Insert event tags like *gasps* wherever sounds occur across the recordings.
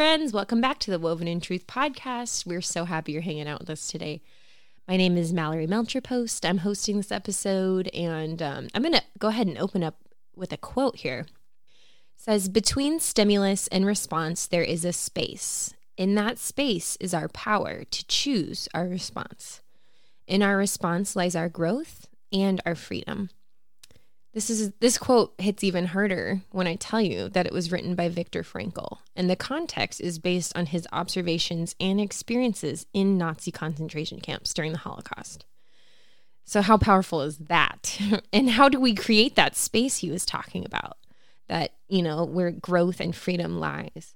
friends. Welcome back to the Woven in Truth podcast. We're so happy you're hanging out with us today. My name is Mallory Melcher-Post. I'm hosting this episode, and um, I'm going to go ahead and open up with a quote here. It says, Between stimulus and response, there is a space. In that space is our power to choose our response. In our response lies our growth and our freedom. This is this quote hits even harder when I tell you that it was written by Viktor Frankl, and the context is based on his observations and experiences in Nazi concentration camps during the Holocaust. So how powerful is that? *laughs* and how do we create that space he was talking about? That, you know, where growth and freedom lies.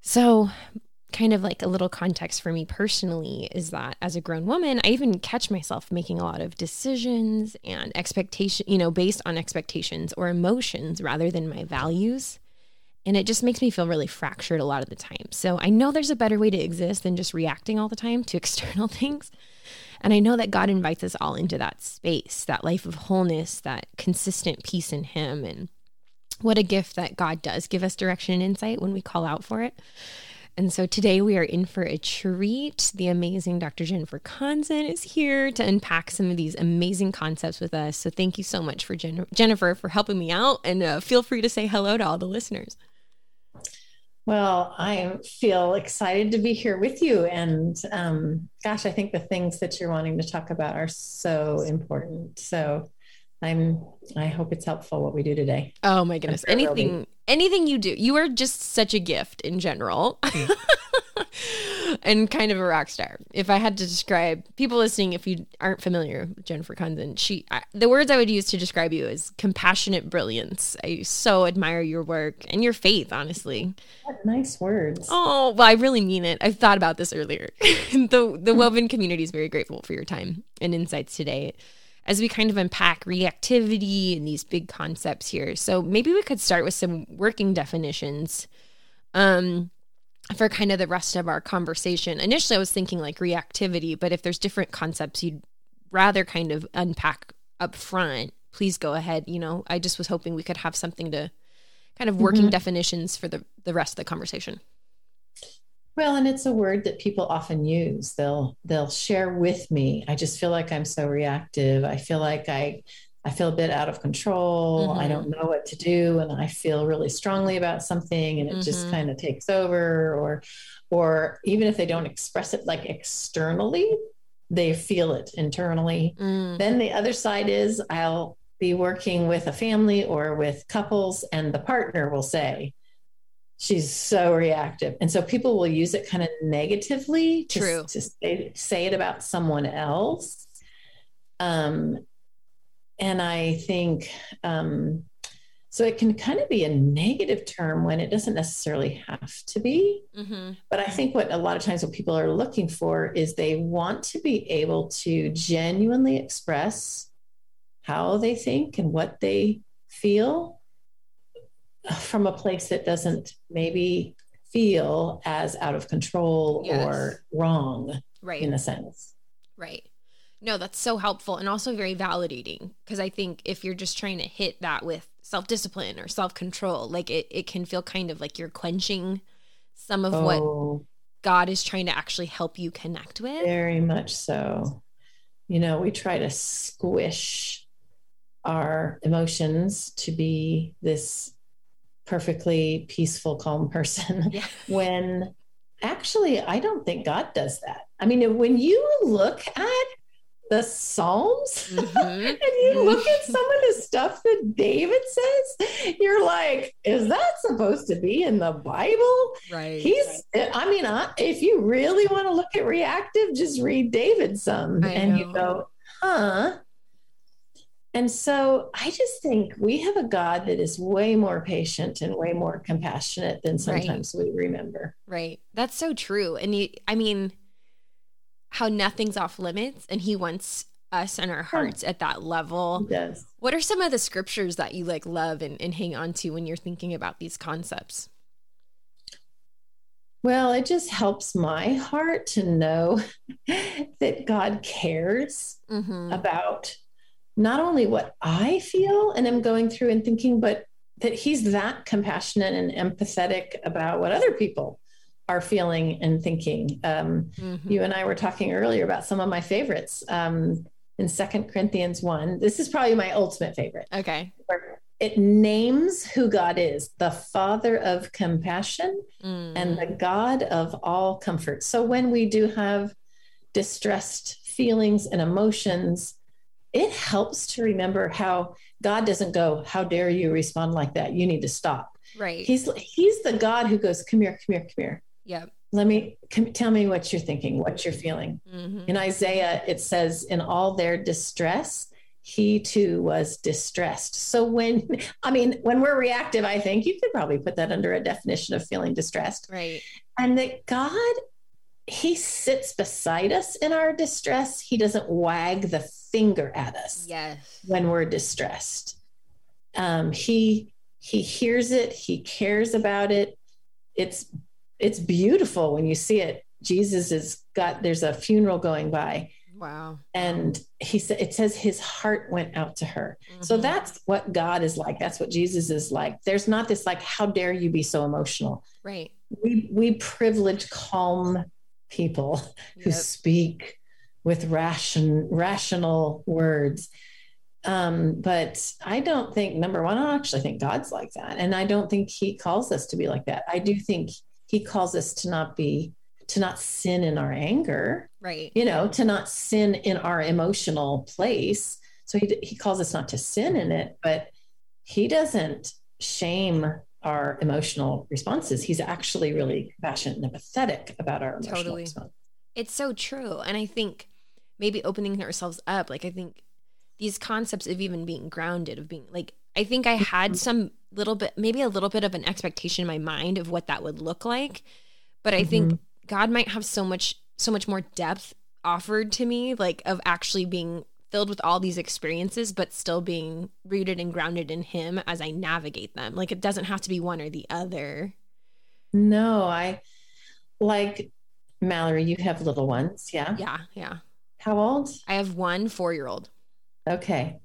So kind of like a little context for me personally is that as a grown woman, I even catch myself making a lot of decisions and expectation, you know, based on expectations or emotions rather than my values. And it just makes me feel really fractured a lot of the time. So I know there's a better way to exist than just reacting all the time to *laughs* external things. And I know that God invites us all into that space, that life of wholeness, that consistent peace in Him. And what a gift that God does give us direction and insight when we call out for it. And so today we are in for a treat. The amazing Dr. Jennifer Konzen is here to unpack some of these amazing concepts with us. So thank you so much for Jen- Jennifer for helping me out, and uh, feel free to say hello to all the listeners. Well, I feel excited to be here with you. And um, gosh, I think the things that you're wanting to talk about are so important. So I'm I hope it's helpful what we do today. Oh my goodness. Sure anything anything you do. You are just such a gift in general. *laughs* and kind of a rock star. If I had to describe people listening if you aren't familiar with Jennifer Konzen, she I, the words I would use to describe you is compassionate brilliance. I so admire your work and your faith, honestly. What nice words. Oh, well, I really mean it. I've thought about this earlier. *laughs* the the woven community is very grateful for your time and insights today as we kind of unpack reactivity and these big concepts here. So maybe we could start with some working definitions um, for kind of the rest of our conversation. Initially, I was thinking like reactivity, but if there's different concepts you'd rather kind of unpack up front, please go ahead. You know, I just was hoping we could have something to kind of working mm-hmm. definitions for the, the rest of the conversation. Well, and it's a word that people often use. They'll they'll share with me. I just feel like I'm so reactive. I feel like I I feel a bit out of control. Mm-hmm. I don't know what to do and I feel really strongly about something and it mm-hmm. just kind of takes over or or even if they don't express it like externally, they feel it internally. Mm. Then the other side is I'll be working with a family or with couples and the partner will say, she's so reactive and so people will use it kind of negatively to, True. to say, say it about someone else um, and i think um, so it can kind of be a negative term when it doesn't necessarily have to be mm-hmm. but i think what a lot of times what people are looking for is they want to be able to genuinely express how they think and what they feel from a place that doesn't maybe feel as out of control yes. or wrong right. in a sense. Right. No that's so helpful and also very validating because i think if you're just trying to hit that with self-discipline or self-control like it, it can feel kind of like you're quenching some of oh, what god is trying to actually help you connect with. Very much so. You know we try to squish our emotions to be this perfectly peaceful, calm person *laughs* yeah. *laughs* when actually I don't think God does that. I mean, when you look at the Psalms *laughs* mm-hmm. and you look at some of the stuff that David says, you're like, is that supposed to be in the Bible? Right. He's, I mean, if you really want to look at reactive, just read David some I and know. you go, huh, and so I just think we have a God that is way more patient and way more compassionate than sometimes right. we remember. Right. That's so true. And he, I mean, how nothing's off limits and he wants us and our hearts at that level. Yes. What are some of the scriptures that you like love and, and hang on to when you're thinking about these concepts? Well, it just helps my heart to know *laughs* that God cares mm-hmm. about not only what I feel and am going through and thinking, but that he's that compassionate and empathetic about what other people are feeling and thinking. Um, mm-hmm. You and I were talking earlier about some of my favorites um, in Second Corinthians one. This is probably my ultimate favorite. Okay, it names who God is, the Father of compassion mm. and the God of all comfort. So when we do have distressed feelings and emotions, it helps to remember how God doesn't go, How dare you respond like that? You need to stop. Right. He's He's the God who goes, Come here, come here, come here. Yeah. Let me come, tell me what you're thinking, what you're feeling. Mm-hmm. In Isaiah, it says, In all their distress, he too was distressed. So when I mean when we're reactive, I think you could probably put that under a definition of feeling distressed. Right. And that God he sits beside us in our distress. He doesn't wag the finger at us yes. when we're distressed. Um, he he hears it, he cares about it. It's it's beautiful when you see it. Jesus has got there's a funeral going by Wow. And he said, it says his heart went out to her. Mm-hmm. So that's what God is like. That's what Jesus is like. There's not this like, how dare you be so emotional? Right. We, we privilege calm people who speak with ration, rational words. Um, but I don't think, number one, I actually think God's like that. And I don't think he calls us to be like that. I do think he calls us to not be to not sin in our anger, right? You know, to not sin in our emotional place. So he he calls us not to sin in it, but he doesn't shame our emotional responses. He's actually really compassionate and empathetic about our emotional totally. response. It's so true, and I think maybe opening ourselves up. Like I think these concepts of even being grounded, of being like, I think I had mm-hmm. some little bit, maybe a little bit of an expectation in my mind of what that would look like. But I mm-hmm. think God might have so much so much more depth offered to me like of actually being filled with all these experiences but still being rooted and grounded in him as I navigate them. Like it doesn't have to be one or the other. No, I like Mallory, you have little ones, yeah? Yeah, yeah. How old? I have one 4-year-old. Okay.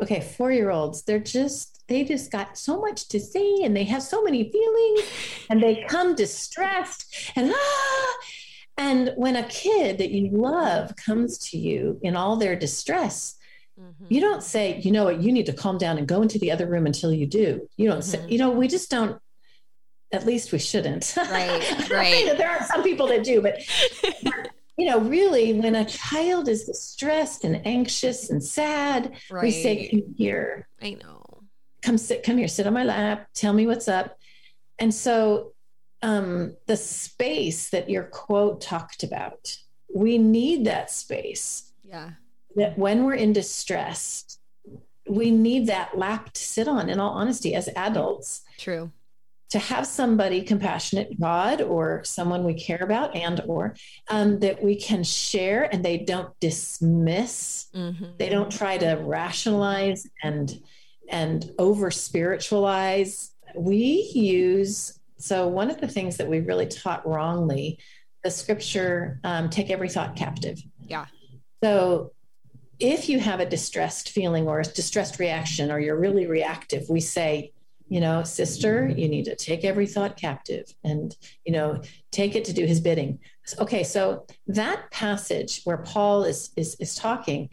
Okay, 4-year-olds, they're just they just got so much to say and they have so many feelings *laughs* and they come distressed and ah and when a kid that you love comes to you in all their distress mm-hmm. you don't say you know what you need to calm down and go into the other room until you do you don't mm-hmm. say you know we just don't at least we shouldn't *laughs* right right there are some people that do but *laughs* you know, really, when a child is distressed and anxious and sad, right. we say, "Come here. I know come sit, come here, sit on my lap, tell me what's up. And so um, the space that your quote talked about, we need that space. Yeah. That when we're in distress, we need that lap to sit on, in all honesty, as adults. True. To have somebody compassionate, God or someone we care about, and or um, that we can share, and they don't dismiss. Mm-hmm. They don't try to rationalize and and over spiritualize. We use, so one of the things that we really taught wrongly, the scripture, um, take every thought captive. Yeah. So if you have a distressed feeling or a distressed reaction, or you're really reactive, we say, you know, sister, you need to take every thought captive and, you know, take it to do his bidding. Okay, so that passage where Paul is is is talking,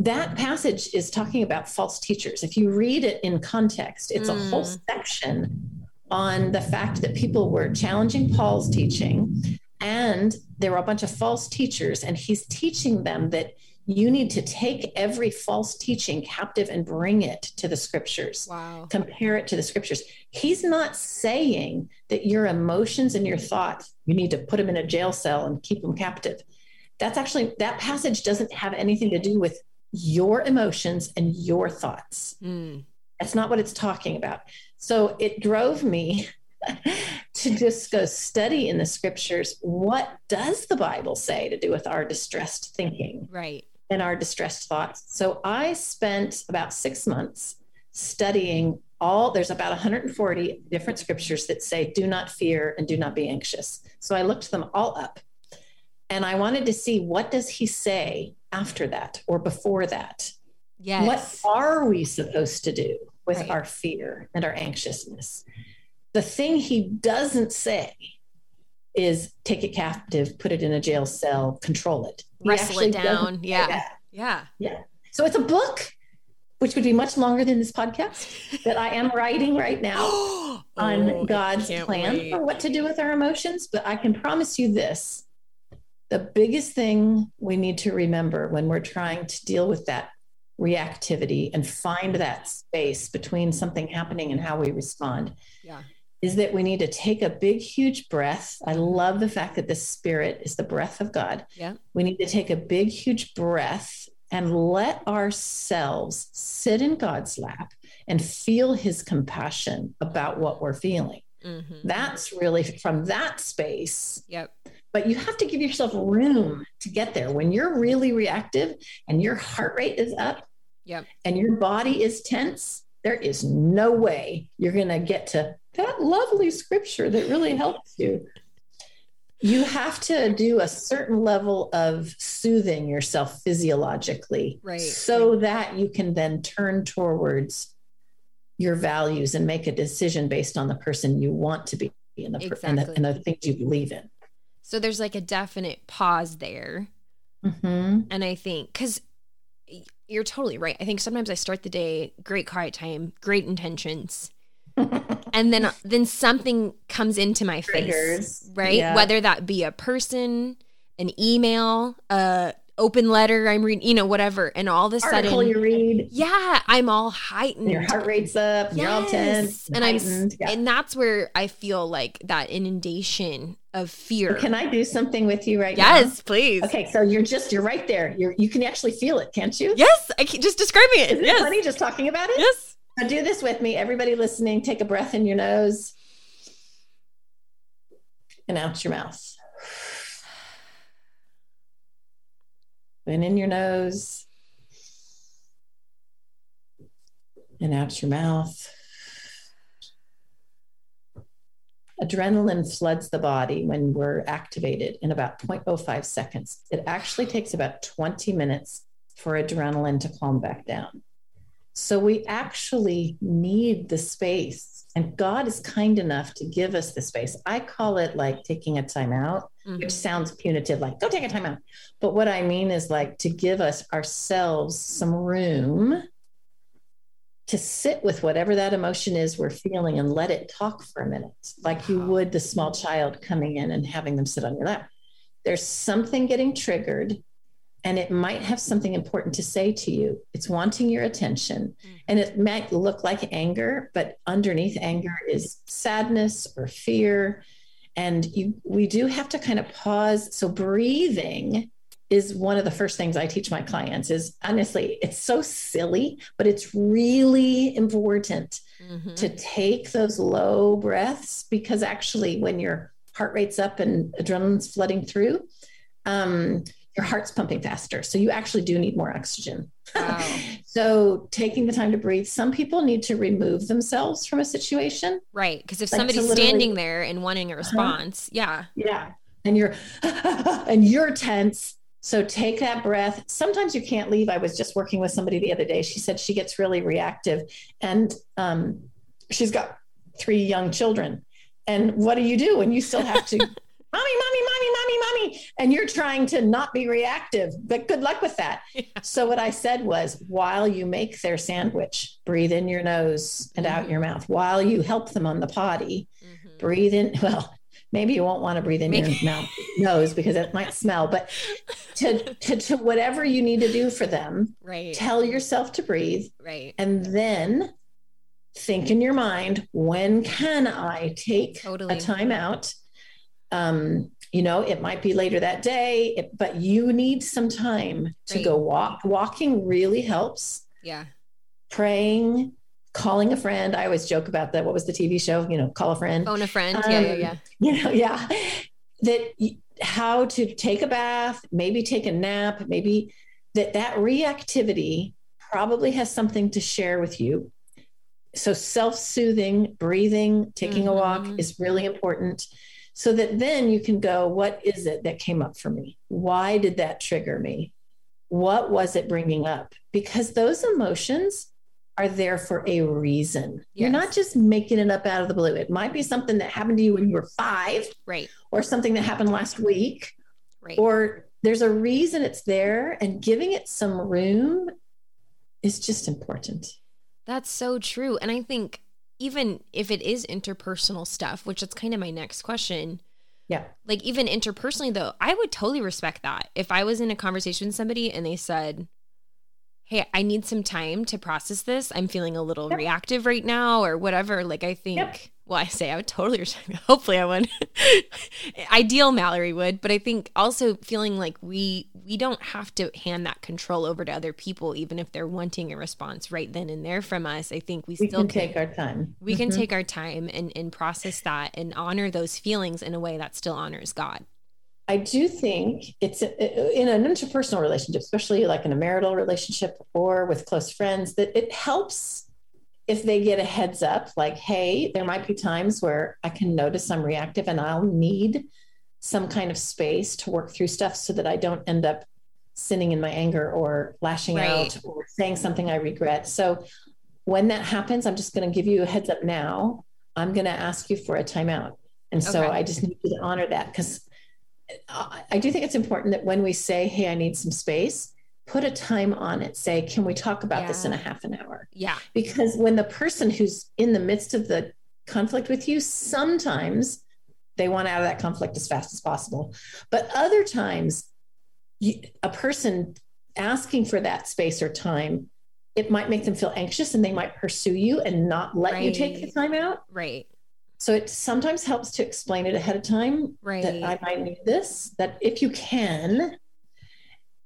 that passage is talking about false teachers. If you read it in context, it's mm. a whole mm. section on the fact that people were challenging Paul's teaching and there were a bunch of false teachers, and he's teaching them that you need to take every false teaching captive and bring it to the scriptures. Wow. Compare it to the scriptures. He's not saying that your emotions and your thoughts, you need to put them in a jail cell and keep them captive. That's actually, that passage doesn't have anything to do with your emotions and your thoughts. Mm. That's not what it's talking about. So it drove me *laughs* to just go study in the scriptures what does the Bible say to do with our distressed thinking? Right. And our distressed thoughts. So I spent about six months studying all there's about 140 different scriptures that say do not fear and do not be anxious so i looked them all up and i wanted to see what does he say after that or before that? Yes. What are we supposed to do? with right. our fear and our anxiousness. The thing he doesn't say is take it captive, put it in a jail cell, control it. He Wrestle it down. Yeah. Yeah. Yeah. So it's a book, which would be much longer than this podcast that I am writing right now *gasps* *gasps* on oh, God's plan wait. for what to do with our emotions. But I can promise you this the biggest thing we need to remember when we're trying to deal with that reactivity and find that space between something happening and how we respond yeah. Is that we need to take a big, huge breath. I love the fact that the spirit is the breath of God. Yeah. We need to take a big, huge breath and let ourselves sit in God's lap and feel his compassion about what we're feeling. Mm-hmm. That's really from that space. Yep but you have to give yourself room to get there. When you're really reactive and your heart rate is up yep. and your body is tense, there is no way you're going to get to that lovely scripture that really helps you. You have to do a certain level of soothing yourself physiologically right. so that you can then turn towards your values and make a decision based on the person you want to be and the, exactly. and the, and the things you believe in. So there's like a definite pause there. Mm-hmm. And I think, because you're totally right. I think sometimes I start the day, great quiet time, great intentions. *laughs* and then then something comes into my Triggers. face, right? Yeah. Whether that be a person, an email, a open letter I'm reading, you know, whatever. And all of a Article sudden, you read, yeah, I'm all heightened. Your heart rate's up. Yes. You're all tense. And I'm, yeah. and that's where I feel like that inundation of fear. Can I do something with you right yes, now? Yes, please. Okay, so you're just you're right there. You're you can actually feel it, can't you? Yes, I can just describing it. Isn't yes. it funny just talking about it? Yes. Now do this with me. Everybody listening, take a breath in your nose and out your mouth. in in your nose and out your mouth. Adrenaline floods the body when we're activated in about 0.05 seconds. It actually takes about 20 minutes for adrenaline to calm back down. So we actually need the space and God is kind enough to give us the space. I call it like taking a time out, mm-hmm. which sounds punitive, like go take a time out. But what I mean is like to give us ourselves some room to sit with whatever that emotion is we're feeling and let it talk for a minute, like you would the small child coming in and having them sit on your lap. There's something getting triggered and it might have something important to say to you. It's wanting your attention. Mm. And it might look like anger, but underneath anger is sadness or fear. And you we do have to kind of pause. So breathing is one of the first things I teach my clients is honestly, it's so silly, but it's really important mm-hmm. to take those low breaths because actually when your heart rate's up and adrenaline's flooding through, um, your heart's pumping faster. So you actually do need more oxygen. Wow. *laughs* so taking the time to breathe. Some people need to remove themselves from a situation. Right. Because if like somebody's standing there and wanting a uh-huh. response, uh-huh. yeah. Yeah. And you're *laughs* and you're tense. So take that breath. Sometimes you can't leave. I was just working with somebody the other day. She said she gets really reactive and um, she's got three young children. And what do you do when you still have to *laughs* mommy, mommy, mommy, And you're trying to not be reactive, but good luck with that. *laughs* Yeah. So, what I said was while you make their sandwich, breathe in your nose and mm-hmm. out your mouth. While you help them on the potty, mm-hmm. breathe in. *laughs* Well, maybe you won't want to breathe in your mouth, nose because it might smell, but *laughs* to, to, to whatever you need to do for them, right. tell yourself to breathe. Right. And then think in your mind, when can I take totally. a time out? um, you know it might be later that day it, but you need some time to go walk. Walking really helps. Yeah. Praying calling a friend. I always joke about that what was the tv show? You know call a friend. Phone a friend. Um, yeah yeah. Yeah *laughs* you know yeah. That how to take a bath maybe take a nap maybe that that reactivity probably has something to share with you. So self-soothing breathing taking mm-hmm. a walk mm-hmm. is really important so that then you can go, what is it that came up for me? Why did that trigger me? What was it bringing up? Because those emotions are there for a reason. Yes. You're not just making it up out of the blue. It might be something that happened to you when you were five, right? Or something that happened last week, right? Or there's a reason it's there, and giving it some room is just important. That's so true. And I think even if it is interpersonal stuff, which is kind of my next question. Yeah. Like even interpersonally though, I would totally respect that. If I was in a conversation with somebody and they said, Hey, I need some time to process this. I'm feeling a little yep. reactive right now or whatever. Like I think yep well, I say I would totally respect. *laughs* Hopefully, I would. *laughs* Ideal Mallory would, but I think also feeling like we we don't have to hand that control over to other people, even if they're wanting a response right then and there from us. I think we, we still can, can take our time. We mm-hmm. can take our time and and process that and honor those feelings in a way that still honors God. I do think it's in an interpersonal relationship, especially like in a marital relationship or with close friends, that it helps if they get a heads up, like, hey, there might be times where I can notice I'm reactive and I'll need some kind of space to work through stuff so that I don't end up sinning in my anger or lashing right. out or saying something I regret. So when that happens, I'm just going to give you a heads up now. I'm going to ask you for a timeout. And so okay. I just need you to honor that because uh, I do think it's important that when we say, hey, I need some space, put a time on it say can we talk about yeah. this in a half an hour yeah because when the person who's in the midst of the conflict with you sometimes they want out of that conflict as fast as possible but other times you, a person asking for that space or time it might make them feel anxious and they might pursue you and not let right. you take the time out right so it sometimes helps to explain it ahead of time right. that i might need this that if you can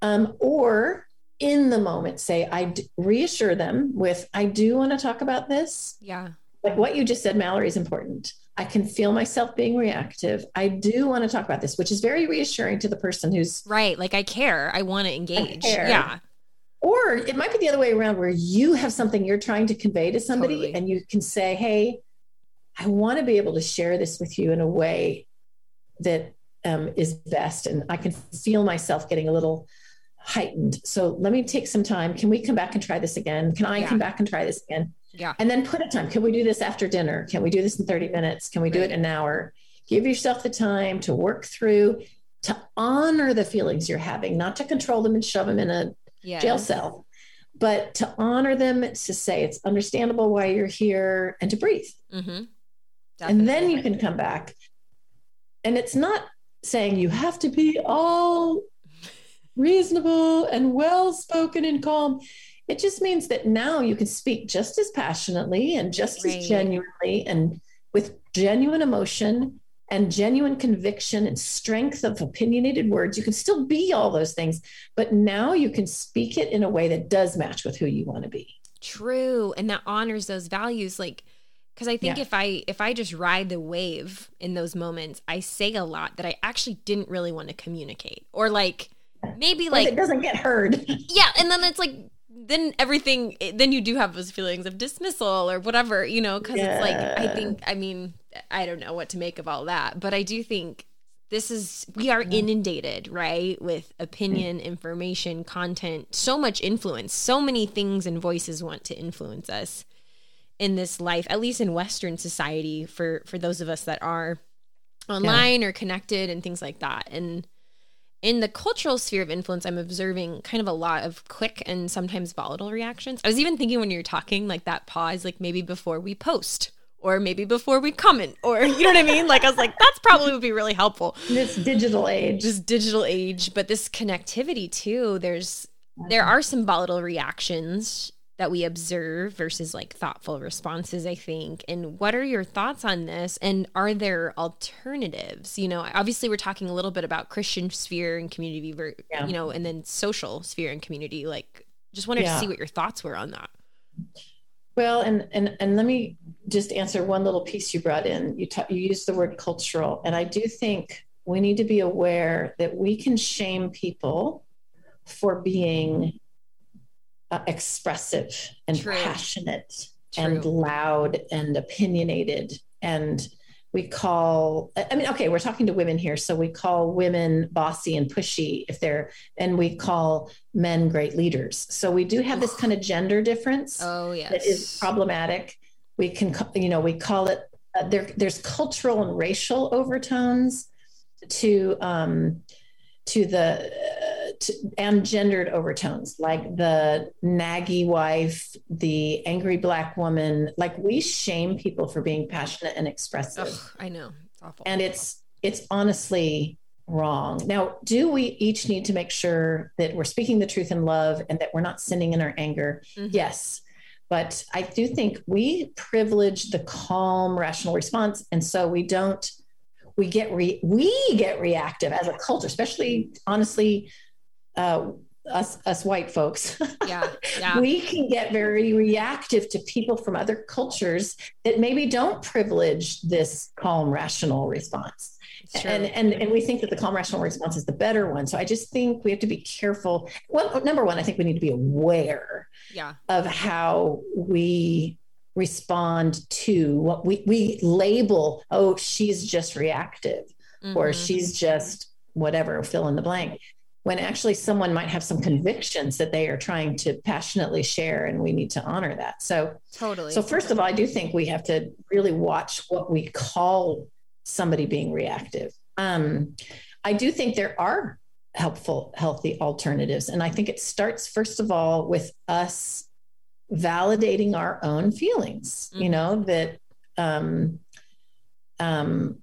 um, or in the moment say i d- reassure them with i do want to talk about this. Yeah. Like what you just said mallory is important. I can feel myself being reactive. I do want to talk about this which is very reassuring to the person who's right like i care. I want to engage. yeah. Or it might be the other way around where you have something you're trying to convey to somebody totally. and you can say hey i want to be able to share this with you in a way that um, is best. And i can feel myself getting a little heightened. So let me take some time. Can we come back and try this again? Can I yeah. come back and try this again? Yeah. And then put a time. Can we do this after dinner? Can we do this in 30 minutes? Can we right. do it in an hour? Give yourself the time to work through, to honor the feelings you're having, not to control them and shove them in a yes. jail cell, but to honor them, to say it's understandable why you're here and to breathe. Mm-hmm. And then you can come back. And it's not saying you have to be all reasonable and well spoken and calm. It just means that now you can speak just as passionately and just right. as genuinely and with genuine emotion and genuine conviction and strength of opinionated words. You can still be all those things, but now you can speak it in a way that does match with who you want to be. True. And that honors those values. Like, because i think yeah. if i if i just ride the wave in those moments i say a lot that i actually didn't really want to communicate or like maybe like it doesn't get heard. *laughs* Yeah, and then it's like then everything then you do have those feelings of dismissal or whatever, you know, cuz yeah. it's like I think I mean I don't know what to make of all that, but I do think this is we are mm. inundated right with opinion mm. information content so much influence so many things and voices want to influence us in this life at least in western society for for those of us that are online yeah. or connected and things like that and in the cultural sphere of influence, I'm observing kind of a lot of quick and sometimes volatile reactions. I was even thinking when you're talking, like that pause, like maybe before we post or maybe before we comment or *laughs* you know what I mean? Like I was like, that's probably would be really helpful. This digital age. This digital age, but this connectivity too, there's there are some volatile reactions that we observe versus like thoughtful responses, I think. And what are your thoughts on this? And are there alternatives? You know, obviously, we're talking a little bit about Christian sphere and community, yeah. you know, and then social sphere and community. Like, just wanted yeah. to see what your thoughts were on that. Well, and and and let me just answer one little piece you brought in. You ta- you used the word cultural, and I do think we need to be aware that we can shame people for being uh, expressive and True. passionate True. and loud and opinionated. And we call i mean okay we're talking to women here. So we call women bossy and pushy if they're and we call men great leaders. So we do have this kind of gender difference oh yes. that is problematic. We can you know we call it uh, there there's cultural and racial overtones to um to the to, and gendered overtones like the naggy wife the angry black woman like we shame people for being passionate and expressive. Ugh, i know. It's awful. And it's it's honestly wrong. Now do we each need to make sure that we're speaking the truth in love and that we're not sinning in our anger? Mm-hmm. yes. But i do think we privilege the calm rational response. And so we don't we get re- we get reactive as a culture, especially honestly, uh, us us white folks. *laughs* Yeah, yeah. we can get very reactive to people from other cultures that maybe don't privilege this calm, rational response. And, and and we think that the calm rational response is the better one. So I just think we have to be careful. Well, number one, I think we need to be aware yeah. of how we respond to what we, we label, oh, she's just reactive mm-hmm. or she's just whatever, fill in the blank. When actually someone might have some convictions that they are trying to passionately share, and we need to honor that. So, totally. So, first of all, I do think we have to really watch what we call somebody being reactive. Um, I do think there are helpful, healthy alternatives. And I think it starts, first of all, with us validating our own feelings mm-hmm. you know that um um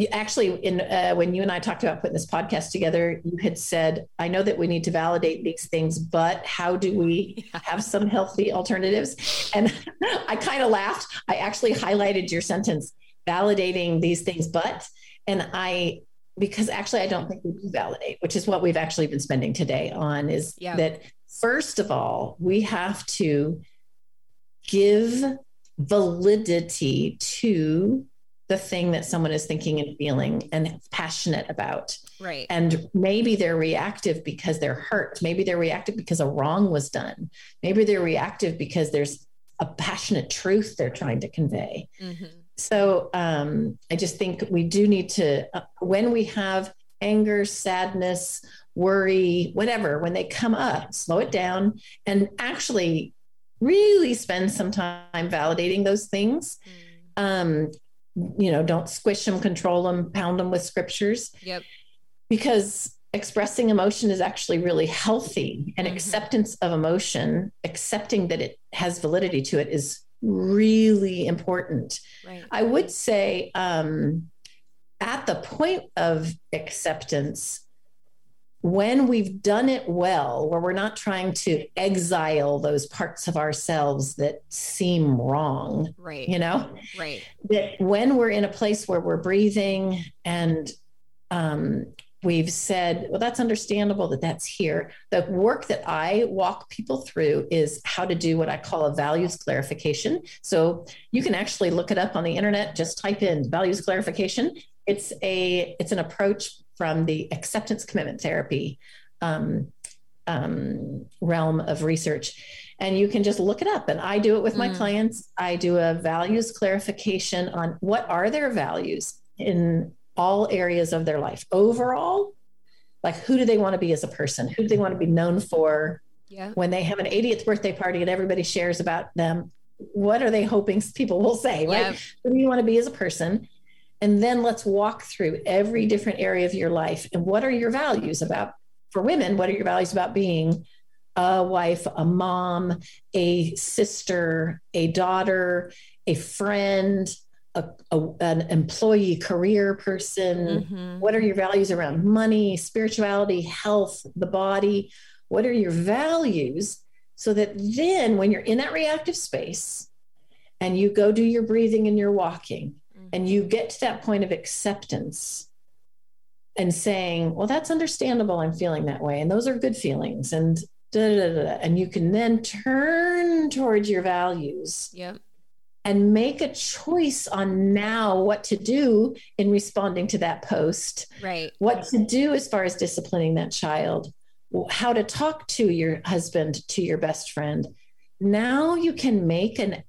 you actually in uh, when you and i talked about putting this podcast together you had said i know that we need to validate these things but how do we have some healthy alternatives? And *laughs* i kind of laughed. I actually highlighted your sentence validating these things but and i because actually i don't think we do validate which is what we've actually been spending today on is yeah. that first of all we have to give validity to the thing that someone is thinking and feeling and passionate about. Right. And maybe they're reactive because they're hurt. Maybe they're reactive because a wrong was done. Maybe they're reactive because there's a passionate truth they're trying to convey. Mm-hmm. So um, I just think we do need to, uh, when we have anger, sadness, worry, whatever, when they come up, slow it down and actually really spend some time validating those things. Mm. Um, you know, don't squish them, control them, pound them with scriptures. Yep. Because expressing emotion is actually really healthy and mm-hmm. acceptance of emotion, accepting that it has validity to it is really important. Right. I would say um, at the point of acceptance, when we've done it well, where we're not trying to exile those parts of ourselves that seem wrong, right? You know, right? That when we're in a place where we're breathing and um, we've said, well, that's understandable that that's here. The work that I walk people through is how to do what I call a values clarification. So you can actually look it up on the internet. Just type in values clarification. It's a it's an approach from the acceptance commitment therapy um, um, realm of research. And you can just look it up. And I do it with my mm. clients. I do a values clarification on what are their values in all areas of their life. Overall, like who do they want to be as a person? Who do they want to be known for? Yeah. When they have an 80th birthday party and everybody shares about them, what are they hoping people will say, right? Who do you want to be as a person? And then let's walk through every different area of your life. And what are your values about, for women, what are your values about being a wife, a mom, a sister, a daughter, a friend, a, a, an employee, career person? Mm-hmm. What are your values around money, spirituality, health, the body? What are your values? So that then when you're in that reactive space and you go do your breathing and your walking, and you get to that point of acceptance and saying, well, that's understandable. I'm feeling that way. And those are good feelings. And da, da, da, and you can then turn towards your values. Yep. And make a choice on now what to do in responding to that post. Right. What to do as far as disciplining that child, how to talk to your husband, to your best friend. Now you can make an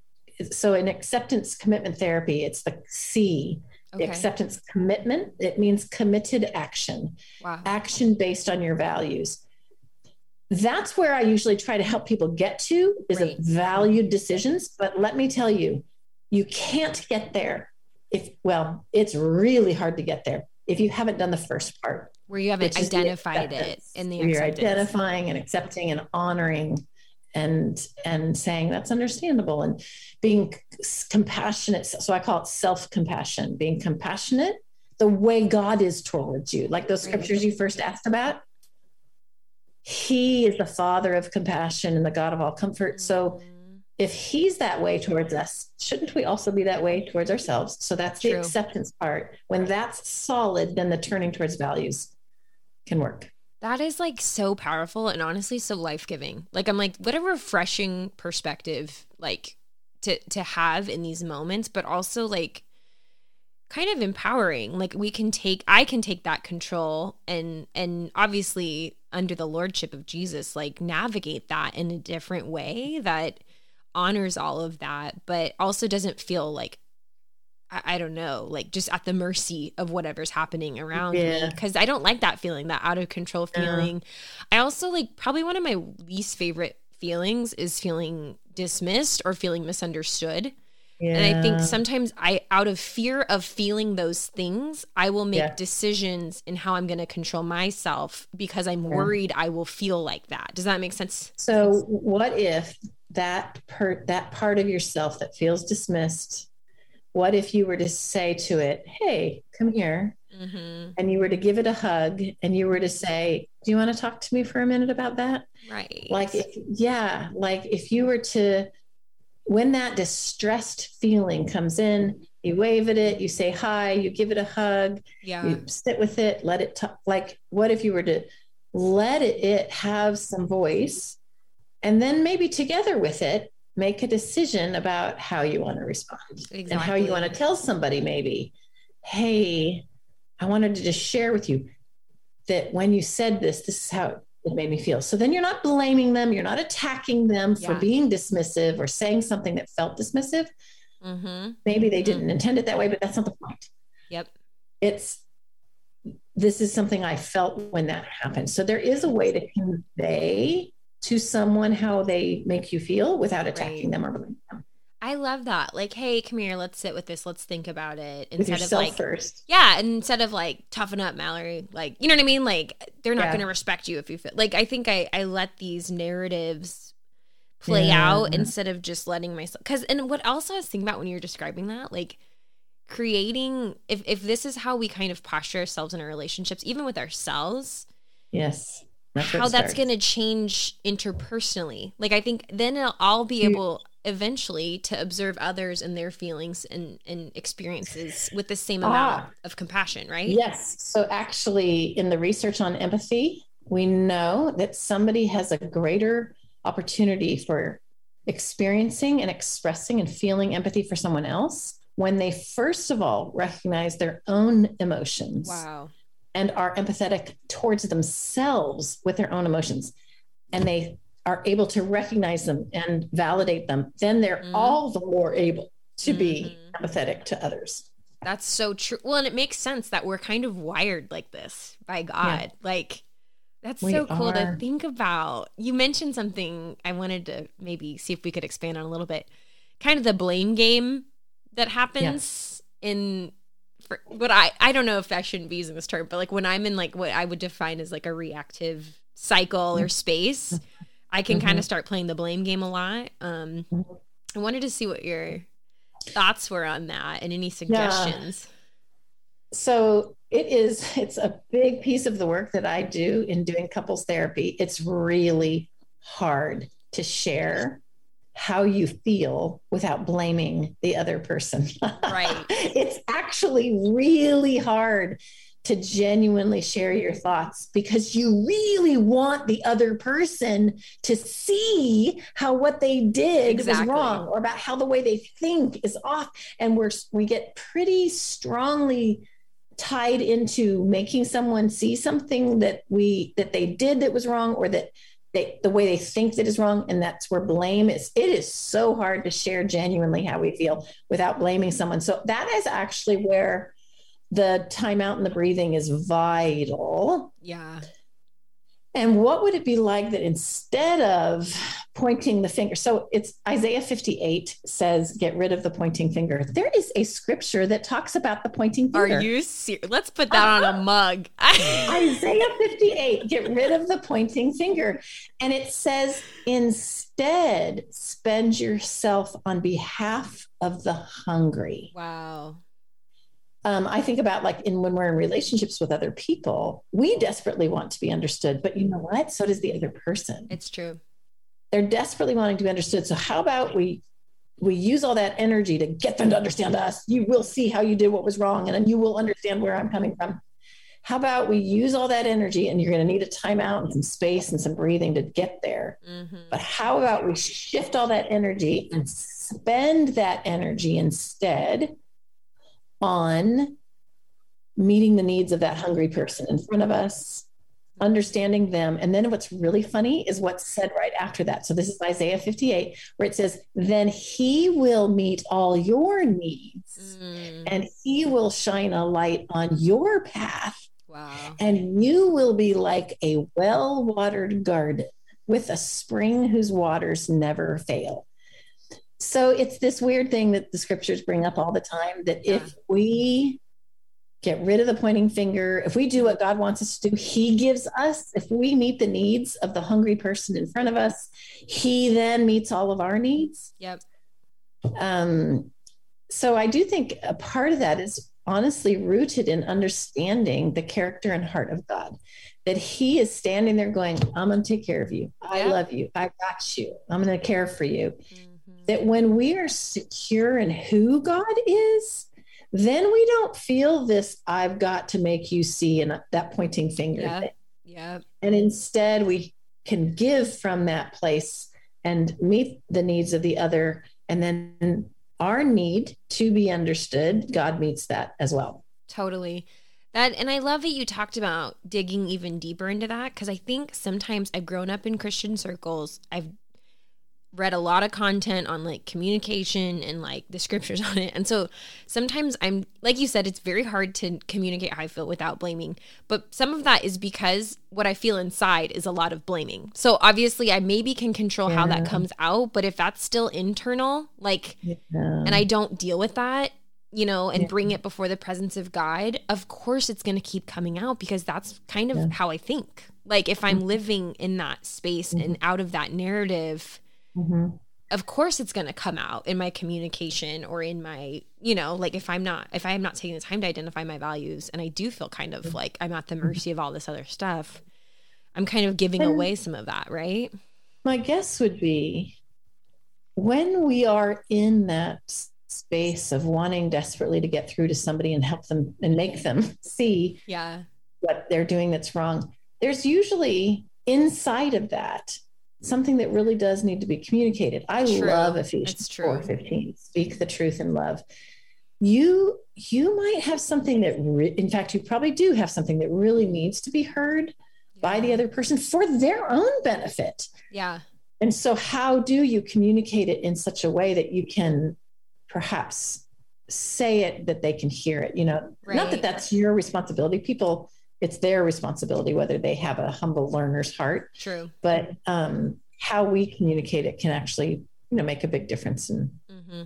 so in acceptance commitment therapy, it's the C. Okay. The acceptance commitment, it means committed action, wow. action based on your values. That's where I usually try to help people get to is right. valued decisions. But let me tell you, you can't get there if, well, it's really hard to get there if you haven't done the first part. Where you haven't identified it in the You're identifying and accepting and honoring and and saying that's understandable and being compassionate. So i call it self-compassion being compassionate the way god is towards you. Like those scriptures you first asked about? He is the father of compassion and the god of all comfort. So mm-hmm. if he's that way towards us shouldn't we also be that way towards ourselves? So that's the True. acceptance part. When that's solid then the turning towards values can work that is like so powerful and honestly so life-giving. Like I'm like what a refreshing perspective like to to have in these moments but also like kind of empowering. Like we can take I can take that control and and obviously under the lordship of Jesus like navigate that in a different way that honors all of that but also doesn't feel like I, I don't know, like just at the mercy of whatever's happening around yeah. me. Cause I don't like that feeling, that out of control feeling. I also like probably one of my least favorite feelings is feeling dismissed or feeling misunderstood. Yeah. And I think sometimes I, out of fear of feeling those things, I will make yeah. decisions in how I'm going to control myself because I'm yeah. worried I will feel like that. Does that make sense? So, what if that per that part of yourself that feels dismissed what if you were to say to it, Hey, come here? Mm-hmm. And you were to give it a hug and you were to say, Do you want to talk to me for a minute about that? Right. Like, if, yeah, like if you were to, when that distressed feeling comes in, you wave at it, you say hi, you give it a hug, yeah. you sit with it, let it talk. Like, what if you were to let it, it have some voice and then maybe together with it, make a decision about how you want to respond exactly. and how you want to tell somebody maybe hey i wanted to just share with you that when you said this this is how it made me feel so then you're not blaming them you're not attacking them for being dismissive or saying something that felt dismissive mm-hmm. maybe they didn't mm-hmm. intend it that way but that's not the point yep it's this is something i felt when that happened so there is a way to convey to someone how they make you feel without attacking right. them or blaming them. I love that. Like, hey, come here, let's sit with this, let's think about it. Instead of like first. Yeah, instead of like toughen up, Mallory. Like, you know what I mean? Like they're not yeah. gonna respect you if you feel like I think I I let these narratives play yeah. out instead of just letting myself because and what else I was thinking about when you were describing that, like creating if if this is how we kind of posture ourselves in our relationships, even with ourselves. Yes how that's going to change interpersonally. Like I think then I'll be able eventually to observe others and their feelings and, and experiences with the same amount ah, of compassion, right? Yes. So actually in the research on empathy, we know that somebody has a greater opportunity for experiencing and expressing and feeling empathy for someone else when they first of all recognize their own emotions. Wow and are empathetic towards themselves with their own emotions and they are able to recognize them and validate them, then they're mm-hmm. all the more able to be mm-hmm. empathetic to others. That's so true. Well, and it makes sense that we're kind of wired like this by God. Yeah. Like, that's we so cool are. to think about. You mentioned something I wanted to maybe see if we could expand on a little bit. Kind of the blame game that happens yeah. in for what I I don't know if I shouldn't be using this term, but like when I'm in like what I would define as like a reactive cycle or space, I can mm-hmm. kind of start playing the blame game a lot. Um, I wanted to see what your thoughts were on that and any suggestions. Yeah. So it is it's a big piece of the work that I do in doing couples therapy. It's really hard to share how you feel without blaming the other person. Right. *laughs* it's actually really hard to genuinely share your thoughts because you really want the other person to see how what they did exactly. was wrong or about how the way they think is off and we're we get pretty strongly tied into making someone see something that we that they did that was wrong or that they, the way they think that is wrong and that's where blame is it is so hard to share genuinely how we feel without blaming someone so that is actually where the timeout and the breathing is vital. Yeah. And what would it be like that instead of pointing the finger? So it's Isaiah 58 says, get rid of the pointing finger. There is a scripture that talks about the pointing finger. Are you serious? Let's put that uh-huh. on a mug. *laughs* Isaiah 58, get rid of the pointing finger. And it says, instead, spend yourself on behalf of the hungry. Wow um, I think about like in when we're in relationships with other people, we desperately want to be understood, but you know what? So does the other person. It's true. They're desperately wanting to be understood. So how about we we use all that energy to get them to understand us? You will see how you did what was wrong, and then you will understand where I'm coming from. How about we use all that energy and you're going to need a timeout and some space and some breathing to get there. Mm-hmm. But how about we shift all that energy and spend that energy instead on meeting the needs of that hungry person in front of us, understanding them. And then what's really funny is what's said right after that. So this is Isaiah 58, where it says, Then he will meet all your needs mm. and he will shine a light on your path. Wow. And you will be like a well watered garden with a spring whose waters never fail. So it's this weird thing that the scriptures bring up all the time that yeah. if we get rid of the pointing finger, if we do what God wants us to do, He gives us, if we meet the needs of the hungry person in front of us, He then meets all of our needs. Yep. Um, so I do think a part of that is honestly rooted in understanding the character and heart of God. That He is standing there going, I'm going to take care of you. I love you. I got you. I'm going to care for you. Mm that when we are secure in who God is, then we don't feel this, I've got to make you see, and that pointing finger yeah. thing. Yeah. And instead, we can give from that place and meet the needs of the other. And then our need to be understood, God meets that as well. Totally. That and I love that you talked about digging even deeper into that because I think sometimes I've grown up in Christian circles. I've read a lot of content on like communication and like the scriptures *laughs* on it. And so sometimes I'm like you said it's very hard to communicate how I feel without blaming. But some of that is because what I feel inside is a lot of blaming. So obviously I maybe can control yeah. how that comes out, but if that's still internal, like yeah. and I don't deal with that, you know, and yeah. bring it before the presence of God, of course it's going to keep coming out because that's kind of how I think. Like if I'm mm-hmm. living in that space mm-hmm. and out of that narrative, mm-hmm. of course it's going to come out in my communication or in my you know like if i'm not if i am not taking the time to identify my values and i do feel kind of like i'm at the mm-hmm. mercy of all this other stuff i'm kind of giving and away some of that right my guess would be when we are in that space of wanting desperately to get through to somebody and help them and make them *laughs* see yeah what they're doing that's wrong there's usually inside of that something that really does need to be communicated. I true. love Ephesians 4 15. Speak the truth in love. You you might have something that re- in fact you probably do have something that really needs to be heard yeah. by the other person for their own benefit. Yeah. And so how do you communicate it in such a way that you can perhaps say it that they can hear it, you know? Right. Not that that's your responsibility. People it's their responsibility whether they have a humble learner's heart. True. But um, how we communicate it can actually, you know, make a big difference in mm-hmm.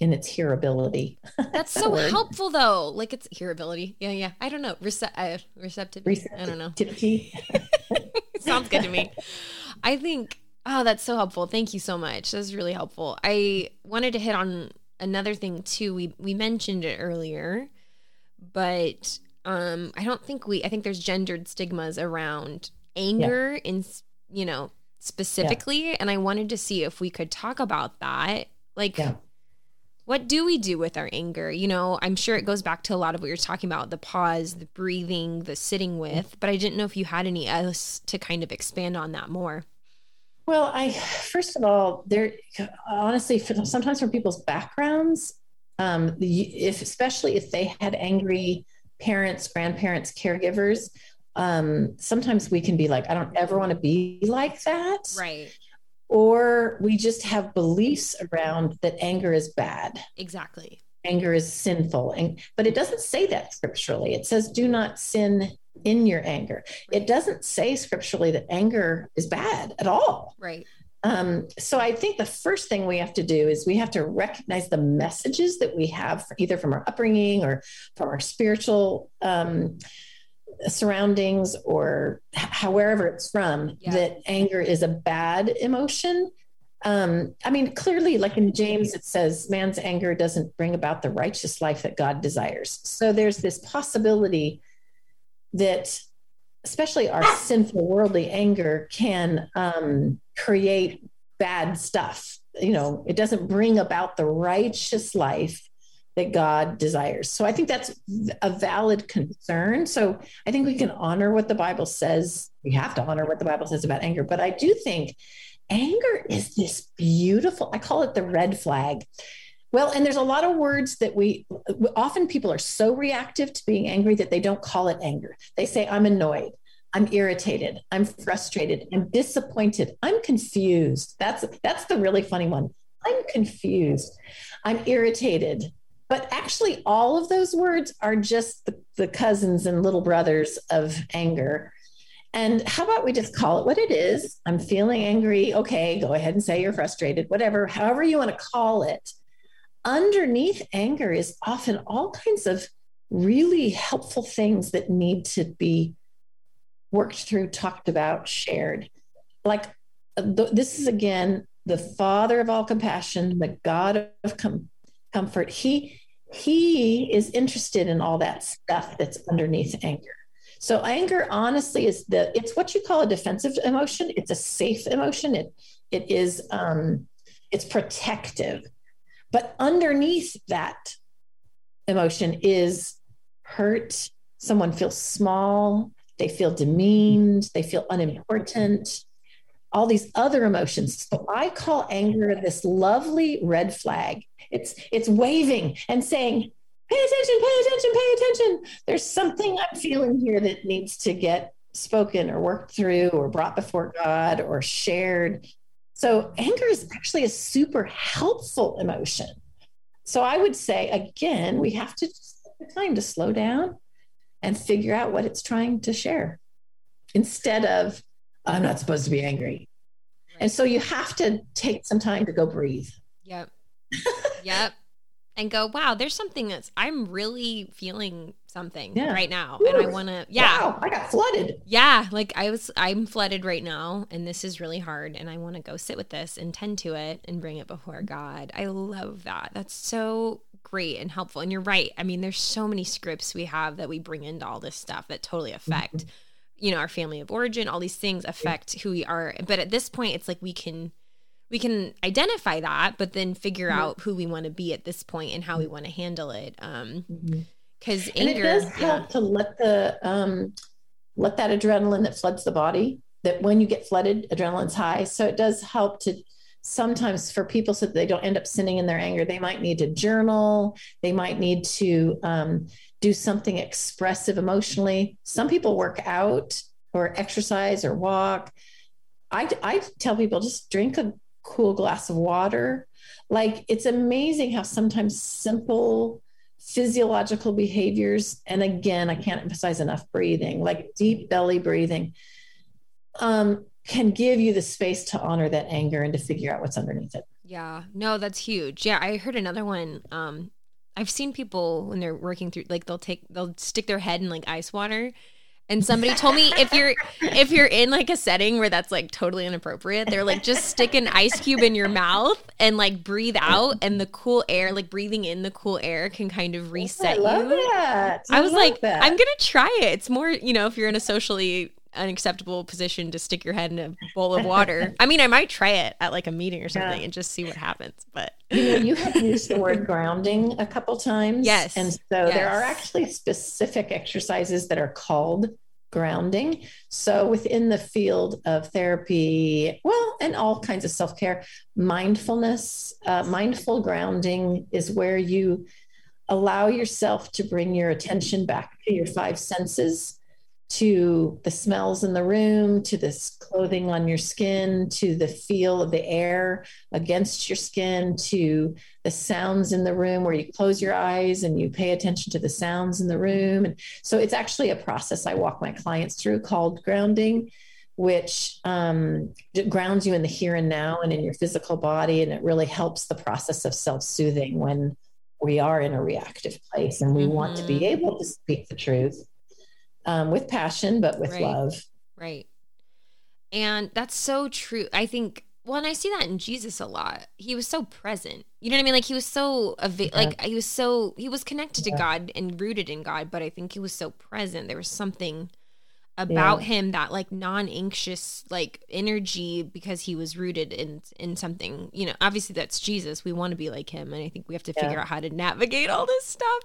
in its hearability. *laughs* That's so helpful, though. Like it's hearability. Yeah, yeah. I don't know. Rece- uh, receptivity. I don't know. *laughs* Sounds good to me. I think. Oh, that's so helpful. Thank you so much. That's really helpful. I wanted to hit on another thing too. We we mentioned it earlier, but um i don't think we i think there's gendered stigmas around anger yeah. in you know specifically yeah. and i wanted to see if we could talk about that like yeah. what do we do with our anger you know i'm sure it goes back to a lot of what you're talking about the pause the breathing the sitting with but i didn't know if you had any else to kind of expand on that more well i first of all there honestly sometimes from people's backgrounds um if especially if they had angry parents, grandparents, caregivers, um, sometimes we can be like, I don't ever want to be like that. Right. Or we just have beliefs around that anger is bad. Exactly. anger is sinful. And but it doesn't say that scripturally. It says do not sin in your anger. It doesn't say scripturally that anger is bad at all. Right. Um, so I think the first thing we have to do is we have to recognize the messages that we have either from our upbringing or from our spiritual um, surroundings or however it's from yeah. that anger is a bad emotion um, I mean, clearly, like in James, it says man's anger doesn't bring about the righteous life that God desires. So there's this possibility that, especially our sinful worldly anger, can um, create bad stuff. You know, it doesn't bring about the righteous life that God desires. So I think that's a valid concern. So I think we can honor what the Bible says. We have to honor what the Bible says about anger. But I do think anger is this beautiful, I call it the red flag. Well, and there's a lot of words that we often people are so reactive to being angry that they don't call it anger. They say, I'm annoyed. I'm irritated. I'm frustrated. I'm disappointed. I'm confused. That's that's the really funny one. I'm confused. I'm irritated. But actually, all of those words are just the, the cousins and little brothers of anger. And how about we just call it what it is? I'm feeling angry. Okay, go ahead and say you're frustrated, whatever, however you want to call it. Underneath anger is often all kinds of really helpful things that need to be worked through, talked about, shared. Like th- this is again the Father of all compassion, the God of com- comfort. He he is interested in all that stuff that's underneath anger. So anger honestly is the it's what you call a defensive emotion. It's a safe emotion. It it is um it's protective. But underneath that emotion is hurt. Someone feels small, they feel demeaned, they feel unimportant, all these other emotions. So I call anger this lovely red flag. It's it's waving and saying, pay attention, pay attention, pay attention. There's something I'm feeling here that needs to get spoken or worked through or brought before God or shared. So, anger is actually a super helpful emotion. So, I would say, again, we have to take the time to slow down and figure out what it's trying to share instead of, I'm not supposed to be angry. And so, you have to take some time to go breathe. Yep. yep and go, wow, there's something that's I'm really feeling something yeah. right now. Ooh. And I wanna yeah. Wow, I got flooded. Yeah, like I was I'm flooded right now and this is really hard and I wanna go sit with this and tend to it and bring it before God. I love that. That's so great and helpful. And you're right. I mean, there's so many scripts we have that we bring into all this stuff that totally affect, mm-hmm. you know, our family of origin, all these things affect who we are. But at this point, it's like we can we can identify that, but then figure mm-hmm. out who we want to be at this point and how we want to handle it. Um, because mm-hmm. anger and it does help to let the um, let that adrenaline that floods the body. That when you get flooded, adrenaline's high, so it does help to sometimes for people so that they don't end up sinning in their anger they might need to journal. They might need to um, do something expressive emotionally. Some people work out or exercise or walk. I, I tell people just drink a cool glass of water. Like it's amazing how sometimes simple physiological behaviors, and again, I can't emphasize enough breathing, like deep belly breathing, um, can give you the space to honor that anger and to figure out what's underneath it. Yeah, no, that's huge. Yeah, I heard another one. Um, I've seen people when they're working through, like they'll take, they'll stick their head in like ice water and somebody told me if you're if you're in like a setting where that's like totally inappropriate, they're like just stick an ice cube in your mouth and like breathe out and the cool air, like breathing in the cool air can kind of reset I you. That. I, I was like, that. I'm gonna try it. It's more, you know, if you're in a socially unacceptable position to stick your head in a bowl of water. I mean, I might try it at like a meeting or something yeah. and just see what happens. But you know, you have used the word grounding a couple times. Yes. And so yes. there are actually specific exercises that are called grounding. So within the field of therapy, well, and all kinds of self-care, mindfulness, uh, mindful grounding is where you allow yourself to bring your attention back to your five senses to the smells in the room, to this clothing on your skin, to the feel of the air against your skin, to the sounds in the room where you close your eyes and you pay attention to the sounds in the room. And so it's actually a process I walk my clients through called grounding, which um, grounds you in the here and now and in your physical body. And it really helps the process of self soothing when we are in a reactive place and we mm-hmm. want to be mm-hmm. able to speak the truth um, with passion, but with right. love. Right. And that's so true. I think, well, and I see that in Jesus a lot. He was so present. You know what I mean? Like he was so, yeah. like he was so, he was connected yeah. to God and rooted in God, but I think he was so present. There was something about yeah. him that like non-anxious like energy because he was rooted in in something you know obviously that's jesus. We want to be like him and i think we have to figure out how to navigate all this stuff.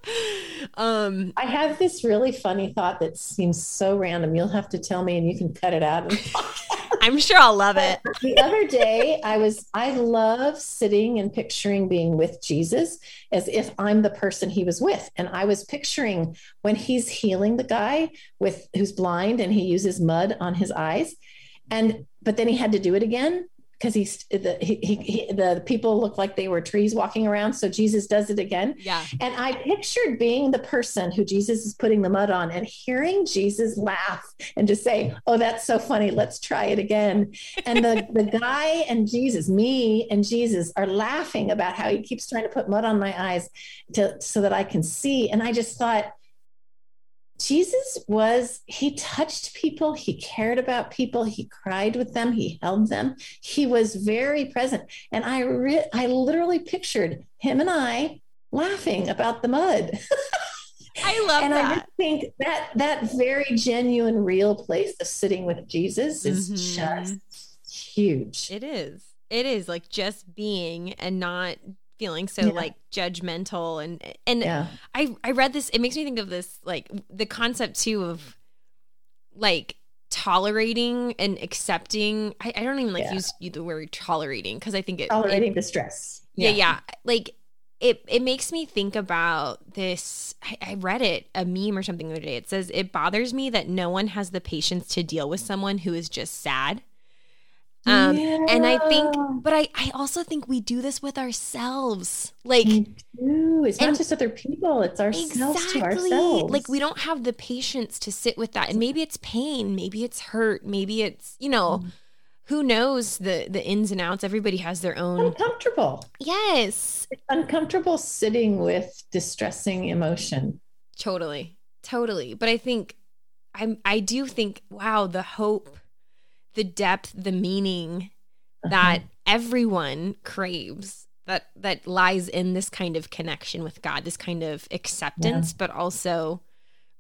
Um i have this really funny thought that seems so random. You'll have to tell me and you can cut it out *laughs* i'm sure i'll love it. *laughs* The other day i was i love sitting and picturing being with jesus as if i'm the person he was with. And i was picturing when he's healing the guy with who's blind and he uses mud on his eyes. And but then he had to do it again because he's the he, he, the people look like they were trees walking around. So Jesus does it again. Yeah. And I pictured being the person who Jesus is putting the mud on and hearing Jesus laugh and just say, "Oh, that's so funny. Let's try it again." And the the guy and Jesus, me and Jesus, are laughing about how he keeps trying to put mud on my eyes to so that I can see. And I just thought Jesus was, he touched people, he cared about people, he cried with them, he held them. He was very present. And I re- I literally pictured him and I laughing about the mud. *laughs* I love and that. I just think that that very genuine, real place of sitting with Jesus is mm-hmm. just huge. It is. It is like just being and not feeling so yeah. like judgmental and and yeah. I I read this it makes me think of this like the concept too of like tolerating and accepting I, I don't even like yeah. use the word tolerating because I think it tolerating it, the stress. Yeah. yeah, Like it it makes me think about this I, I read it a meme or something the other day. It says it bothers me that no one has the patience to deal with someone who is just sad um, yeah. And I think, but I, I also think we do this with ourselves. Like, it's not just other people, it's ourselves exactly. to ourselves. Like, we don't have the patience to sit with that. And maybe it's pain, maybe it's hurt, maybe it's, you know, mm. who knows the the ins and outs. Everybody has their own. Uncomfortable. Yes. It's uncomfortable sitting with distressing emotion. Totally. Totally. But I think, I'm, I do think, wow, the hope the depth, the meaning uh-huh. that everyone craves that that lies in this kind of connection with God, this kind of acceptance, yeah. but also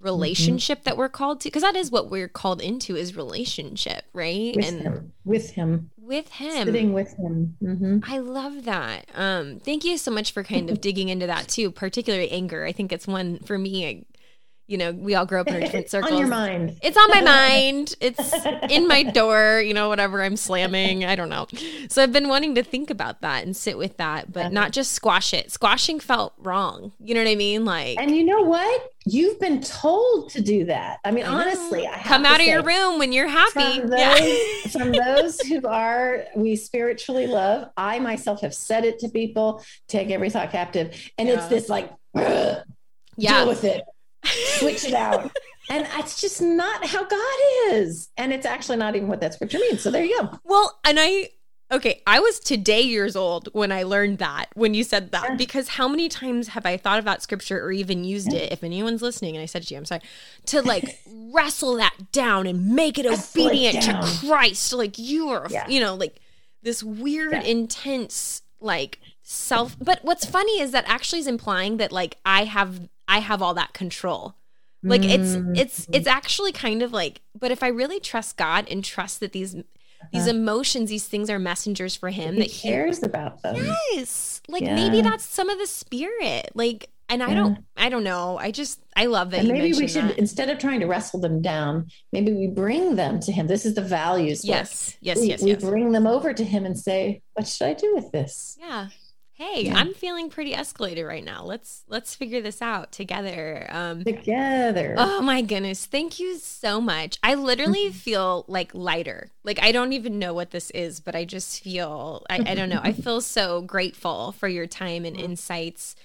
relationship mm-hmm. that we're called to because that is what we're called into is relationship right with and him. with him with him sitting with him mm-hmm. i love that um thank you so much for kind of *laughs* digging into that too particularly anger i think it's one for me you know, we all grow up in *laughs* different circles. on your mind. It's on my *laughs* mind. It's in my *laughs* door, you know, whatever I'm slamming. I don't know. So I've been wanting to think about that and sit with that, but not just squash it. Squashing felt wrong. You know what I mean? Like And you know what? You've been told to do that. I mean, I honestly, I come out of your room when you're happy. From those, yeah. from those who are we spiritually love, I myself have said it to people, take every thought captive. And yeah. it's this like yeah. deal with it switch it out. *laughs* and it's just not how God is. And it's actually not even what that scripture means. So there you go. Well, and I okay, I was today years old when I learned that, when you said that, yeah. because how many times have I thought about scripture or even used yeah. it? If anyone's listening, and I said to you, I'm sorry, to like *laughs* wrestle that down and make it wrestle obedient it to Christ. Like you are, yeah. you know, like this weird, intense, like self. But what's funny is that actually is implying that like I have I have all that control. Like it's it's it's actually kind of like but if I really trust God and trust that these these uh-huh. emotions these things are messengers for him he that he cares about them. Yes. Like yeah. maybe that's some of the spirit. Like and I yeah. don't I don't know. I just I love that. And maybe we should that. instead of trying to wrestle them down, maybe we bring them to him. This is the values. Yes. Yes, we, yes, we yes. bring them over to him and say, What should I do with this? Yeah hey, yeah. I'm feeling pretty escalated right now. Let's let's figure this out together. Um, together. Oh my goodness, thank you so much. I literally mm-hmm. feel like lighter. Like I don't even know what this is, but I just feel I, I don't know. I feel so grateful for your time and *laughs* insights.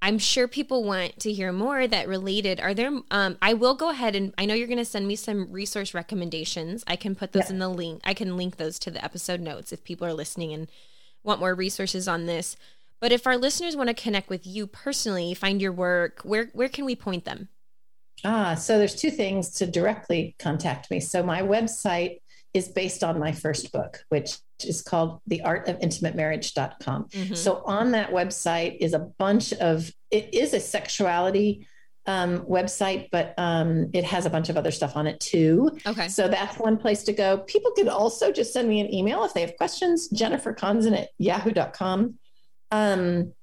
I'm sure people want to hear more that related. Are there um I will go ahead and I know you're going to send me some resource recommendations. I can put those yeah. in the link. I can link those to the episode notes if people are listening and want more resources on this. But if our listeners want to connect with you personally, find your work, where where can we point them? Ah, so there's two things to directly contact me. So my website is based on my first book, which is called the art of intimate marriage.com. Mm-hmm. So on that website is a bunch of it is a sexuality um, website, but um, it has a bunch of other stuff on it too. Okay. So that's one place to go. People can also just send me an email if they have questions, Jennifer Konzen at yahoo.com. Um,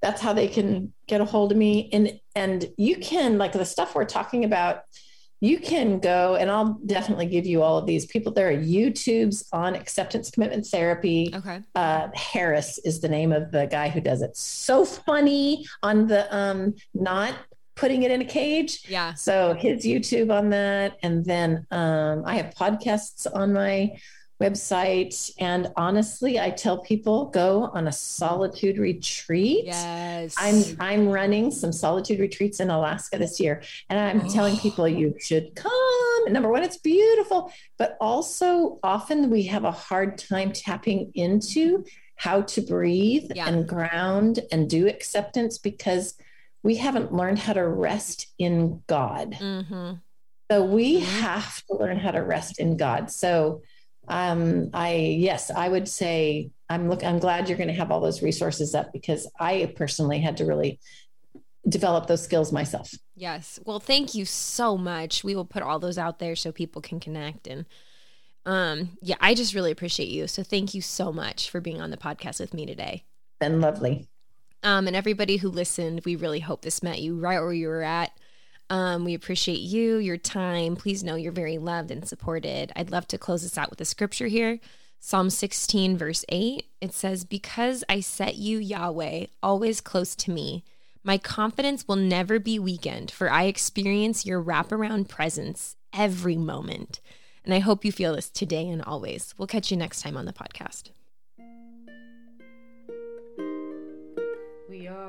that's how they can get a hold of me. And, and you can, like the stuff we're talking about, you can go and I'll definitely give you all of these people. There are YouTubes on acceptance commitment therapy. Okay. Uh, Harris is the name of the guy who does it. So funny on the um, not putting it in a cage. Yeah. So his YouTube on that. And then um, I have podcasts on my website. And honestly, I tell people go on a solitude retreat. Yes. I'm I'm running some solitude retreats in Alaska this year. And I'm oh. telling people you should come. Number one, it's beautiful, but also often we have a hard time tapping into how to breathe yeah. and ground and do acceptance because we haven't learned how to rest in God. Mm-hmm. So we mm-hmm. have to learn how to rest in God. So um, I yes, I would say I'm look. I'm glad you're going to have all those resources up because I personally had to really develop those skills myself. Yes. Well, thank you so much. We will put all those out there so people can connect and um yeah, I just really appreciate you. So thank you so much for being on the podcast with me today. Been lovely. Um, and everybody who listened, we really hope this met you right where you were at. Um, we appreciate you, your time. Please know you're very loved and supported. I'd love to close this out with a scripture here. Psalm 16, verse 8. It says, Because I set you, Yahweh, always close to me, my confidence will never be weakened, for I experience your wraparound presence every moment. And I hope you feel this today and always. We'll catch you next time on the podcast. We are.